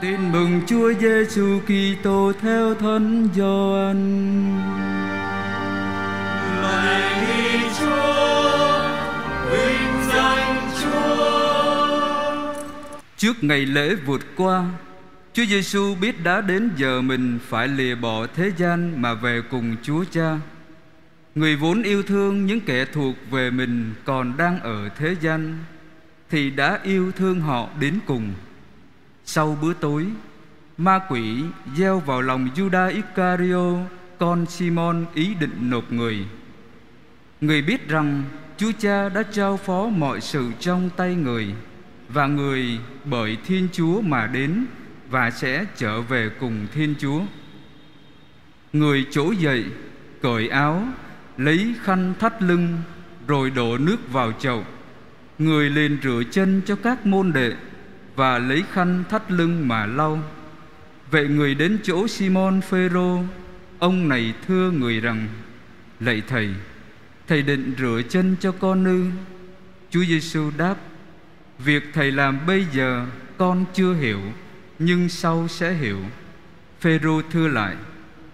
Tin mừng Chúa Giêsu Kitô theo Thánh Gioan. Lạy Chúa, vinh danh Chúa. Trước ngày lễ vượt qua, Chúa Giêsu biết đã đến giờ mình phải lìa bỏ thế gian mà về cùng Chúa Cha. Người vốn yêu thương những kẻ thuộc về mình còn đang ở thế gian thì đã yêu thương họ đến cùng. Sau bữa tối, ma quỷ gieo vào lòng Judas Iscario con Simon ý định nộp người. Người biết rằng Chúa Cha đã trao phó mọi sự trong tay người và người bởi Thiên Chúa mà đến và sẽ trở về cùng Thiên Chúa. Người trỗi dậy, cởi áo, lấy khăn thắt lưng rồi đổ nước vào chậu. Người lên rửa chân cho các môn đệ và lấy khăn thắt lưng mà lau. Vậy người đến chỗ Simon Phêrô, ông này thưa người rằng: Lạy thầy, thầy định rửa chân cho con ư? Chúa Giêsu đáp: Việc thầy làm bây giờ con chưa hiểu, nhưng sau sẽ hiểu. Phêrô thưa lại: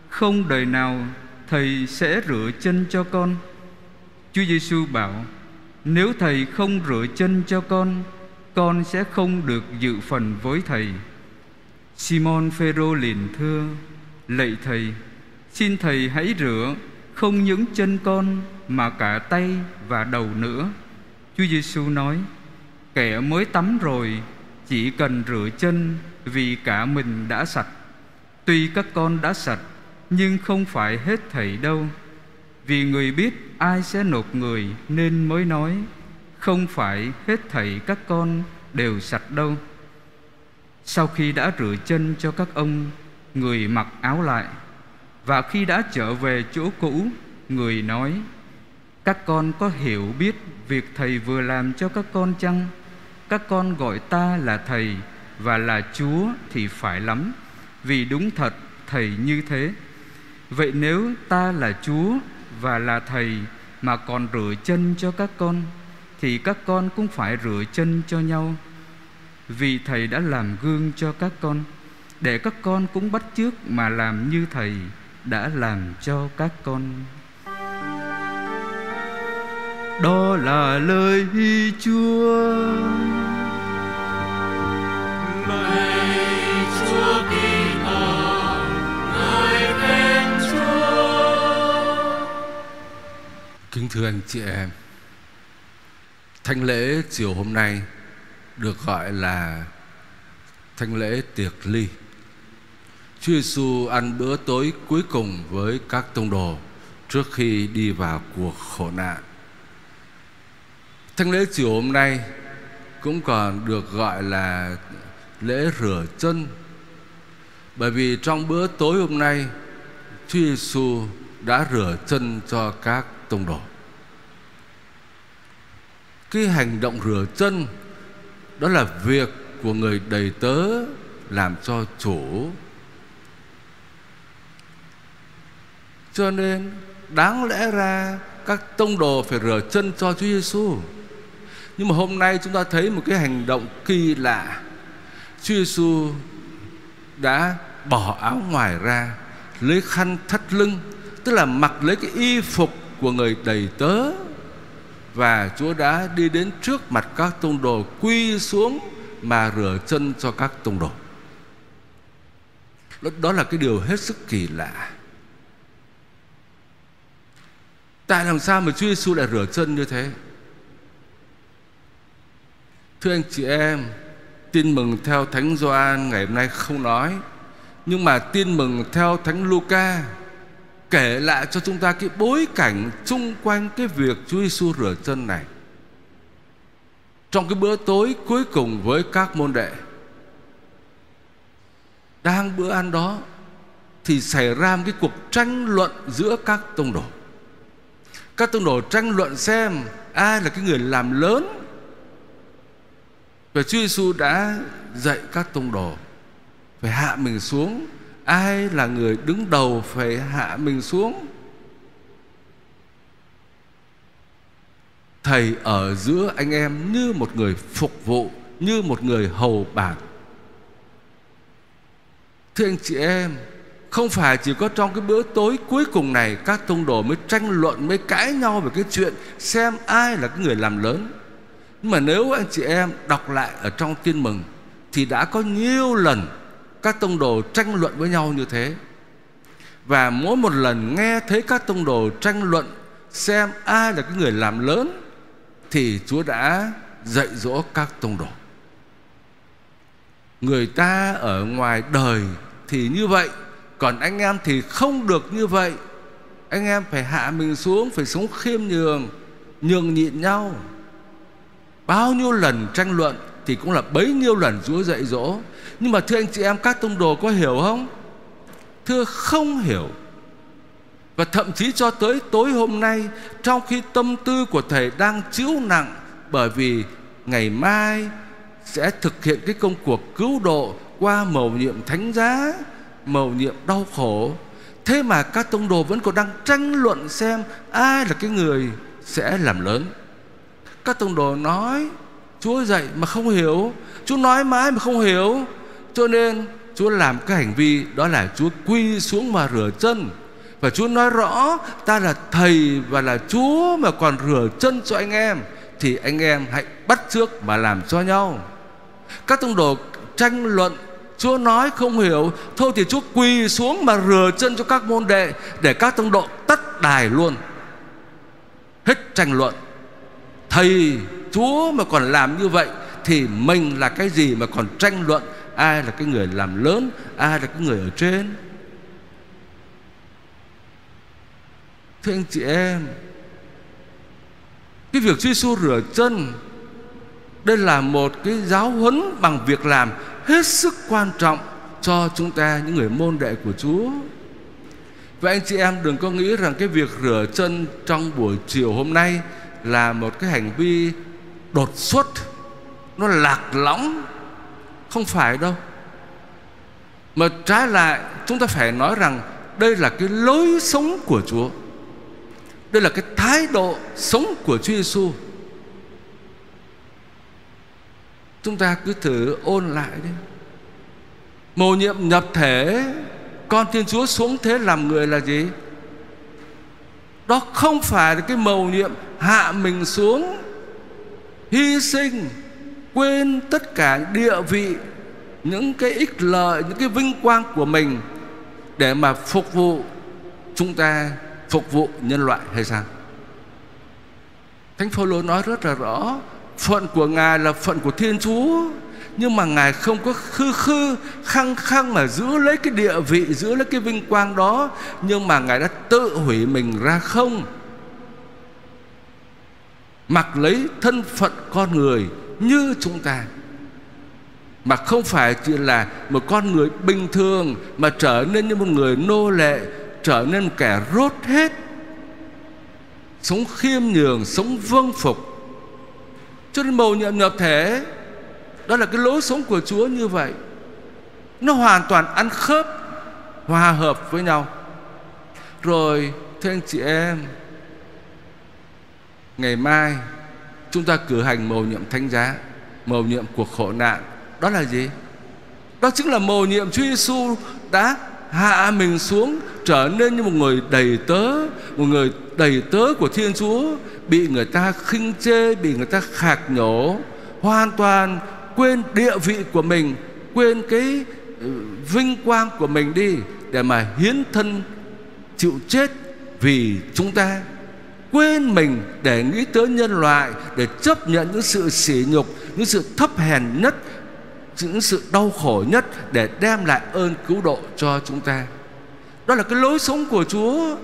Không đời nào thầy sẽ rửa chân cho con. Chúa Giêsu bảo: Nếu thầy không rửa chân cho con, con sẽ không được dự phần với thầy. Simon Phêrô liền thưa: Lạy thầy, xin thầy hãy rửa không những chân con mà cả tay và đầu nữa. Chúa Giêsu nói: Kẻ mới tắm rồi chỉ cần rửa chân vì cả mình đã sạch. Tuy các con đã sạch nhưng không phải hết thảy đâu. Vì người biết ai sẽ nộp người nên mới nói không phải hết thảy các con đều sạch đâu. Sau khi đã rửa chân cho các ông, người mặc áo lại và khi đã trở về chỗ cũ, người nói: Các con có hiểu biết việc thầy vừa làm cho các con chăng? Các con gọi ta là thầy và là Chúa thì phải lắm, vì đúng thật thầy như thế. Vậy nếu ta là Chúa và là thầy mà còn rửa chân cho các con thì các con cũng phải rửa chân cho nhau. Vì thầy đã làm gương cho các con để các con cũng bắt chước mà làm như thầy đã làm cho các con. Đó là lời Chúa. Chúa Kitô, khen Chúa. Kính thưa anh chị em Thánh lễ chiều hôm nay Được gọi là Thánh lễ tiệc ly. Chúa Giêsu ăn bữa tối cuối cùng với các tông đồ Trước khi đi vào cuộc khổ nạn. Thánh lễ chiều hôm nay Cũng còn được gọi là lễ rửa chân. Bởi vì trong bữa tối hôm nay, Chúa Giêsu đã rửa chân cho các tông đồ cái hành động rửa chân, đó là việc của người đầy tớ làm cho chủ. Cho nên, đáng lẽ ra, các tông đồ phải rửa chân cho Chúa Giêsu nhưng mà hôm nay chúng ta thấy một cái hành động kỳ lạ. Chúa Giêsu đã bỏ áo ngoài ra, lấy khăn thắt lưng, tức là mặc lấy cái y phục của người đầy tớ và Chúa đã đi đến trước mặt các tông đồ quy xuống mà rửa chân cho các tông đồ. Đó, là cái điều hết sức kỳ lạ. Tại làm sao mà Chúa Giêsu lại rửa chân như thế? Thưa anh chị em, tin mừng theo Thánh Gioan ngày hôm nay không nói, nhưng mà tin mừng theo Thánh Luca kể lại cho chúng ta cái bối cảnh xung quanh cái việc Chúa Giêsu rửa chân này. Trong cái bữa tối cuối cùng với các môn đệ, Đang bữa ăn đó Thì xảy ra một cái cuộc tranh luận giữa các tông đồ Các tông đồ tranh luận xem Ai là cái người làm lớn Và Chúa Giêsu đã dạy các tông đồ Phải hạ mình xuống ai là người đứng đầu phải hạ mình xuống? Thầy ở giữa anh em như một người phục vụ, như một người hầu bàn. Thưa anh chị em, Không phải chỉ có trong cái bữa tối cuối cùng này Các tông đồ mới tranh luận, Mới cãi nhau về cái chuyện Xem ai là cái người làm lớn. Nhưng mà nếu anh chị em đọc lại Ở trong tin mừng Thì đã có nhiều lần các tông đồ tranh luận với nhau như thế. Và mỗi một lần nghe thấy các tông đồ tranh luận Xem ai là cái người làm lớn, Thì Chúa đã dạy dỗ các tông đồ. Người ta ở ngoài đời thì như vậy, Còn anh em thì không được như vậy. Anh em phải hạ mình xuống, Phải sống khiêm nhường Nhường nhịn nhau. Bao nhiêu lần tranh luận Thì cũng là bấy nhiêu lần Chúa dạy dỗ. Nhưng mà thưa anh chị em Các tông đồ có hiểu không Thưa không hiểu Và thậm chí cho tới tối hôm nay Trong khi tâm tư của Thầy đang chịu nặng Bởi vì ngày mai sẽ thực hiện cái công cuộc cứu độ qua mầu nhiệm thánh giá, mầu nhiệm đau khổ. Thế mà các tông đồ vẫn còn đang tranh luận xem ai là cái người sẽ làm lớn. Các tông đồ nói Chúa dạy mà không hiểu, Chúa nói mãi mà không hiểu. Cho nên Chúa làm cái hành vi đó là Chúa quy xuống mà rửa chân. Và Chúa nói rõ, ta là thầy và là Chúa mà còn rửa chân cho anh em, thì anh em hãy bắt trước mà làm cho nhau. Các tông đồ tranh luận, Chúa nói không hiểu, Thôi thì Chúa quỳ xuống mà rửa chân cho các môn đệ, Để các tông độ tất đài luôn Hết tranh luận Thầy, Chúa mà còn làm như vậy, Thì mình là cái gì mà còn tranh luận Ai là cái người làm lớn Ai là cái người ở trên Thưa anh chị em Cái việc Chúa Giêsu rửa chân đây là một cái giáo huấn bằng việc làm hết sức quan trọng cho chúng ta những người môn đệ của Chúa. Và anh chị em đừng có nghĩ rằng cái việc rửa chân trong buổi chiều hôm nay là một cái hành vi đột xuất, nó lạc lõng. Không phải đâu. Mà trái lại, chúng ta phải nói rằng đây là cái lối sống của Chúa. Đây là cái thái độ sống của Chúa Giêsu. Chúng ta cứ thử ôn lại đi Mầu nhiệm nhập thể, Con Thiên Chúa xuống thế làm người là gì Đó không phải là cái mầu nhiệm Hạ mình xuống, Hy sinh Quên tất cả địa vị, Những cái ích lợi, Những cái vinh quang của mình Để mà phục vụ Chúng ta, phục vụ nhân loại hay sao? Thánh Phaolô nói rất là rõ, Phận của Ngài là phận của Thiên Chúa, Nhưng mà Ngài không có khư khư, Khăng khăng mà giữ lấy cái địa vị, Giữ lấy cái vinh quang đó, Nhưng mà Ngài đã tự hủy mình ra không? Mặc lấy thân phận con người như chúng ta. Mà không phải chỉ là một con người bình thường Mà trở nên như một người nô lệ, Trở nên kẻ rốt hết. Sống khiêm nhường, Sống vâng phục. Cho nên mầu nhiệm nhập thể, Đó là cái lối sống của Chúa như vậy. Nó hoàn toàn ăn khớp, Hòa hợp với nhau. Rồi, thưa anh chị em, Ngày mai Chúng ta cử hành mầu nhiệm thánh giá, Mầu nhiệm cuộc khổ nạn Đó là gì? Đó chính là mầu nhiệm Chúa Giêsu đã hạ mình xuống, trở nên như một người đầy tớ, một người đầy tớ của thiên chúa, bị người ta khinh chê, bị người ta khạc nhổ, hoàn toàn quên địa vị của mình, quên cái ừ, vinh quang của mình đi để mà hiến thân chịu chết vì chúng ta quên mình để nghĩ tới nhân loại, để chấp nhận những sự sỉ nhục, những sự thấp hèn nhất, những sự đau khổ nhất để đem lại ơn cứu độ cho chúng ta. Đó là cái lối sống của Chúa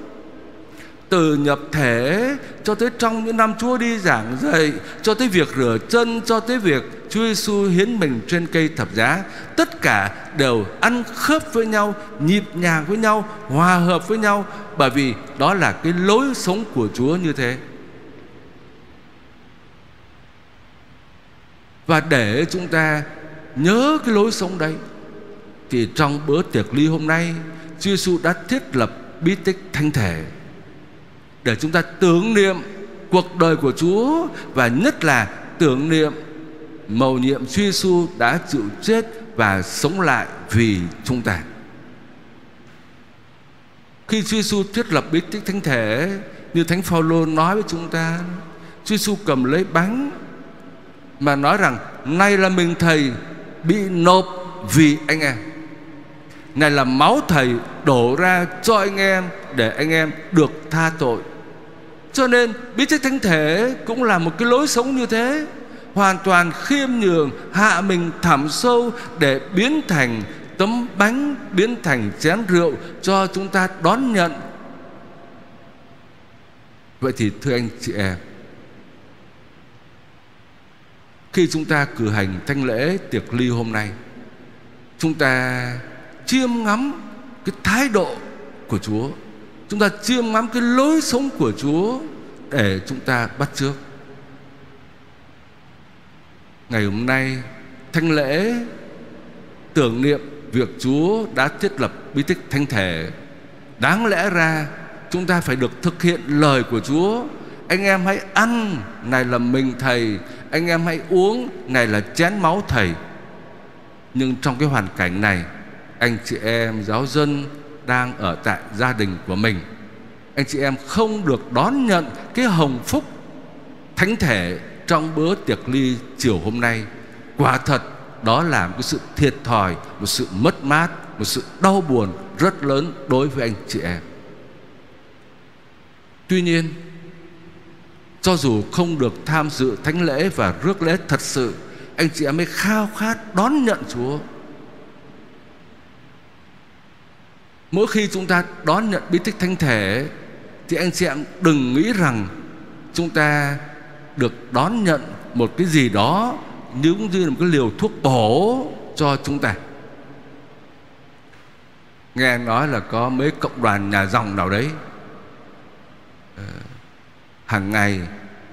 từ nhập thể cho tới trong những năm Chúa đi giảng dạy, cho tới việc rửa chân, cho tới việc Chúa Giêsu hiến mình trên cây thập giá, tất cả đều ăn khớp với nhau, nhịp nhàng với nhau, hòa hợp với nhau, bởi vì đó là cái lối sống của Chúa như thế. Và để chúng ta nhớ cái lối sống đấy, thì trong bữa tiệc ly hôm nay, Chúa Giêsu đã thiết lập bí tích thánh thể để chúng ta tưởng niệm cuộc đời của Chúa và nhất là tưởng niệm mầu nhiệm Chúa Giêsu đã chịu chết và sống lại vì chúng ta. khi Chúa Giêsu thiết lập bí tích thánh thể như Thánh Phaolô nói với chúng ta, Chúa Giêsu cầm lấy bánh mà nói rằng nay là mình thầy bị nộp vì anh em. Này là máu thầy đổ ra cho anh em để anh em được tha tội. Cho nên bí tích thánh thể cũng là một cái lối sống như thế. Hoàn toàn khiêm nhường, hạ mình thảm sâu để biến thành tấm bánh, biến thành chén rượu cho chúng ta đón nhận. Vậy thì thưa anh chị em, khi chúng ta cử hành thanh lễ tiệc ly hôm nay, chúng ta chiêm ngắm cái thái độ của Chúa chúng ta chiêm ngắm cái lối sống của Chúa để chúng ta bắt chước. Ngày hôm nay thanh lễ tưởng niệm việc Chúa đã thiết lập bí tích thánh thể. Đáng lẽ ra, chúng ta phải được thực hiện lời của Chúa. Anh em hãy ăn, này là mình, thầy. Anh em hãy uống, này là chén máu, thầy. Nhưng trong cái hoàn cảnh này, anh chị em, giáo dân đang ở tại gia đình của mình. Anh chị em không được đón nhận cái hồng phúc thánh thể trong bữa tiệc ly chiều hôm nay. Quả thật, đó là một sự thiệt thòi, một sự mất mát, một sự đau buồn rất lớn đối với anh chị em. Tuy nhiên, cho dù không được tham dự thánh lễ và rước lễ thật sự, anh chị em mới khao khát đón nhận Chúa. Mỗi khi chúng ta đón nhận bí tích thánh thể, thì anh chị em đừng nghĩ rằng chúng ta được đón nhận một cái gì đó như cũng như là một cái liều thuốc bổ cho chúng ta. Nghe nói là có mấy cộng đoàn nhà dòng nào đấy ờ, hàng ngày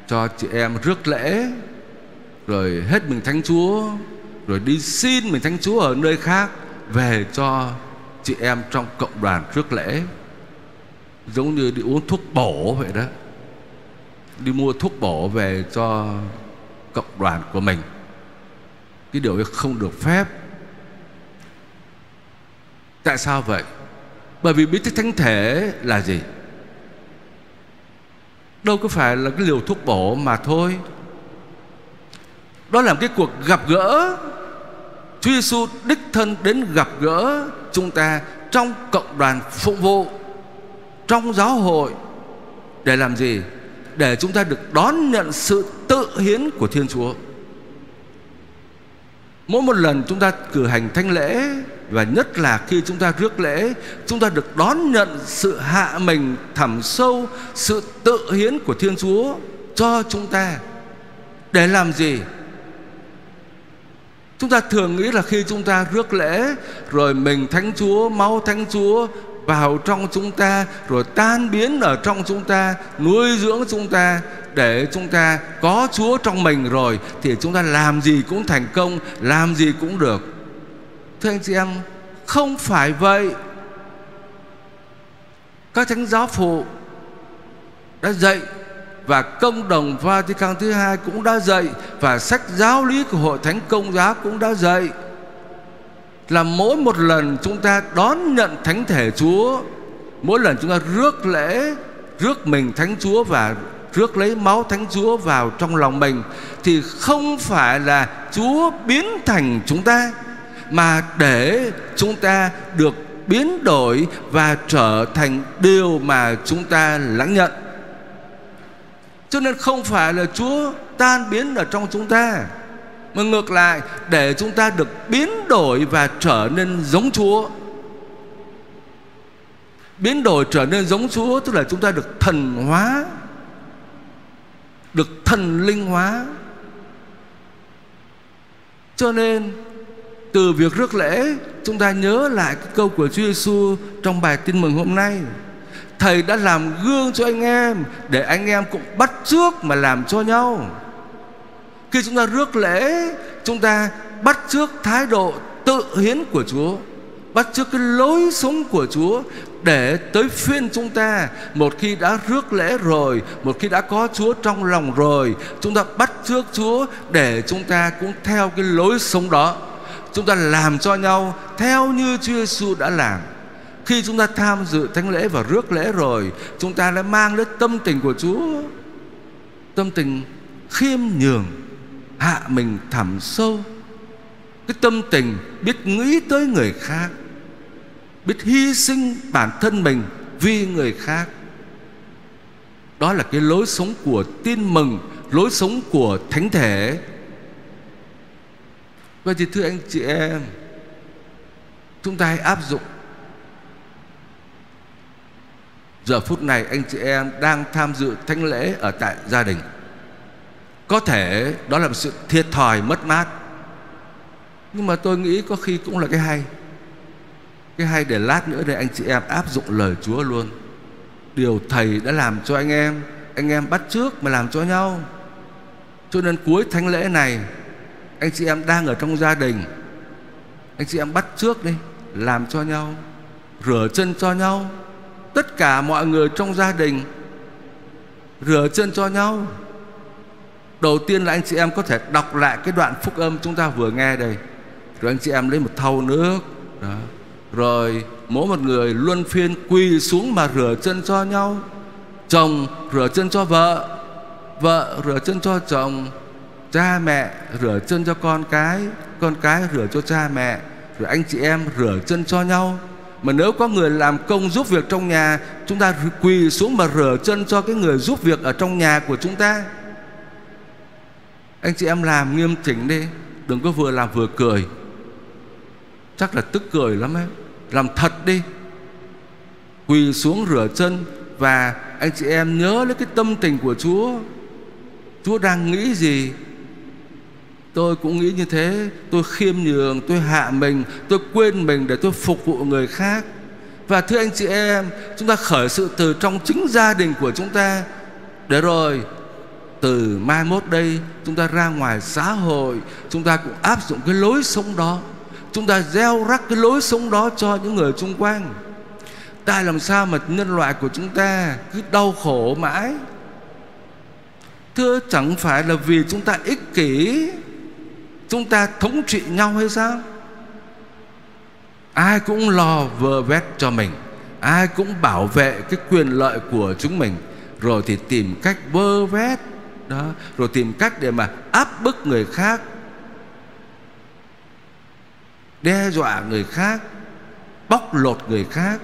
cho chị em rước lễ, rồi hết mình thánh chúa, rồi đi xin mình thánh chúa ở nơi khác về cho chị em trong cộng đoàn trước lễ. Giống như đi uống thuốc bổ vậy đó. Đi mua thuốc bổ về cho cộng đoàn của mình. Cái điều ấy không được phép. Tại sao vậy? Bởi vì bí tích thánh thể là gì? Đâu có phải là cái liều thuốc bổ mà thôi. Đó là cái cuộc gặp gỡ. Chúa Giêsu đích thân đến gặp gỡ chúng ta trong cộng đoàn phụng vụ trong giáo hội để làm gì để chúng ta được đón nhận sự tự hiến của Thiên Chúa. Mỗi một lần chúng ta cử hành thánh lễ và nhất là khi chúng ta rước lễ, chúng ta được đón nhận sự hạ mình thẳm sâu, sự tự hiến của Thiên Chúa cho chúng ta. Để làm gì? Chúng ta thường nghĩ là khi chúng ta rước lễ rồi mình thánh Chúa, máu thánh Chúa vào trong chúng ta rồi tan biến ở trong chúng ta nuôi dưỡng chúng ta để chúng ta có Chúa trong mình rồi thì chúng ta làm gì cũng thành công làm gì cũng được. Thưa anh chị em không phải vậy. Các thánh giáo phụ đã dạy và công đồng Vatican thứ hai cũng đã dạy và sách giáo lý của hội thánh công giáo cũng đã dạy là mỗi một lần chúng ta đón nhận thánh thể Chúa, mỗi lần chúng ta rước lễ, rước mình thánh Chúa và rước lấy máu thánh Chúa vào trong lòng mình thì không phải là Chúa biến thành chúng ta, mà để chúng ta được biến đổi và trở thành điều mà chúng ta lãnh nhận cho nên không phải là Chúa tan biến ở trong chúng ta, mà ngược lại, để chúng ta được biến đổi và trở nên giống Chúa. Biến đổi trở nên giống Chúa tức là chúng ta được thần hóa, được thần linh hóa. Cho nên, từ việc rước lễ, chúng ta nhớ lại cái câu của Chúa Giêsu trong bài tin mừng hôm nay thầy đã làm gương cho anh em, để anh em cũng bắt trước mà làm cho nhau. Khi chúng ta rước lễ, chúng ta bắt trước thái độ tự hiến của Chúa, bắt trước cái lối sống của Chúa để tới phiên chúng ta. Một khi đã rước lễ rồi, một khi đã có Chúa trong lòng rồi, chúng ta bắt trước Chúa để chúng ta cũng theo cái lối sống đó. Chúng ta làm cho nhau theo như Chúa Giêsu đã làm khi chúng ta tham dự thánh lễ và rước lễ rồi, chúng ta đã mang đến tâm tình của Chúa. Tâm tình khiêm nhường, hạ mình thẳm sâu. Cái tâm tình biết nghĩ tới người khác, biết hy sinh bản thân mình vì người khác. Đó là cái lối sống của tin mừng, lối sống của thánh thể. Vậy thì thưa anh chị em, chúng ta hãy áp dụng giờ phút này anh chị em đang tham dự thánh lễ ở tại gia đình. Có thể đó là một sự thiệt thòi mất mát. Nhưng mà tôi nghĩ có khi cũng là cái hay. Cái hay để lát nữa để anh chị em áp dụng lời Chúa luôn. Điều thầy đã làm cho anh em anh em bắt trước mà làm cho nhau. Cho nên cuối thánh lễ này, anh chị em đang ở trong gia đình, anh chị em bắt trước đi, làm cho nhau, rửa chân cho nhau tất cả mọi người trong gia đình rửa chân cho nhau. Đầu tiên là anh chị em có thể đọc lại cái đoạn phúc âm chúng ta vừa nghe đây. Rồi anh chị em lấy một thau nước, đó. Rồi mỗi một người luân phiên quỳ xuống mà rửa chân cho nhau. Chồng rửa chân cho vợ vợ rửa chân cho chồng, cha mẹ rửa chân cho con cái con cái rửa cho cha mẹ. Rồi anh chị em rửa chân cho nhau mà nếu có người làm công giúp việc trong nhà, chúng ta quỳ xuống mà rửa chân cho cái người giúp việc ở trong nhà của chúng ta. Anh chị em làm nghiêm chỉnh đi, đừng có vừa làm vừa cười. Chắc là tức cười lắm ấy. Làm thật đi. Quỳ xuống rửa chân và anh chị em nhớ lấy cái tâm tình của Chúa. Chúa đang nghĩ gì? Tôi cũng nghĩ như thế. Tôi khiêm nhường, tôi hạ mình Tôi quên mình để tôi phục vụ người khác. Và thưa anh chị em Chúng ta khởi sự từ trong chính gia đình của chúng ta. Để rồi Từ mai mốt đây Chúng ta ra ngoài xã hội Chúng ta cũng áp dụng cái lối sống đó. Chúng ta gieo rắc cái lối sống đó cho những người xung quanh. Tại làm sao mà nhân loại của chúng ta Cứ đau khổ mãi? Thưa chẳng phải là vì chúng ta ích kỷ Chúng ta thống trị nhau hay sao? Ai cũng lo vơ vét cho mình. Ai cũng bảo vệ cái quyền lợi của chúng mình. Rồi thì tìm cách vơ vét, đó. Rồi tìm cách để mà áp bức người khác. Đe dọa người khác. Bóc lột người khác.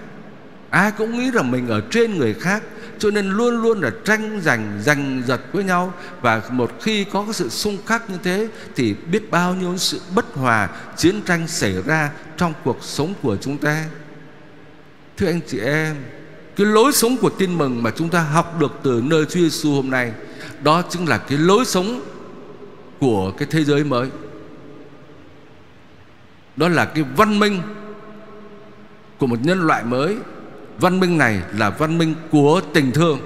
Ai cũng nghĩ rằng mình ở trên người khác cho nên luôn luôn là tranh giành giành giật với nhau. Và một khi có cái sự xung khắc như thế, thì biết bao nhiêu sự bất hòa, chiến tranh xảy ra trong cuộc sống của chúng ta. Thưa anh chị em, cái lối sống của tin mừng mà chúng ta học được từ nơi Chúa Giêsu hôm nay, đó chính là cái lối sống của cái thế giới mới. Đó là cái văn minh của một nhân loại mới. Văn minh này là văn minh của tình thương.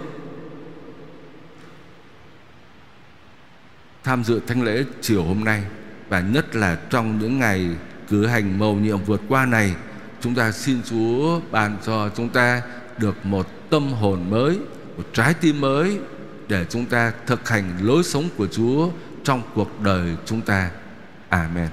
Tham dự thánh lễ chiều hôm nay, Và nhất là trong những ngày cử hành mầu nhiệm vượt qua này, Chúng ta xin Chúa ban cho chúng ta được một tâm hồn mới, Một trái tim mới Để chúng ta thực hành lối sống của Chúa trong cuộc đời chúng ta. Amen.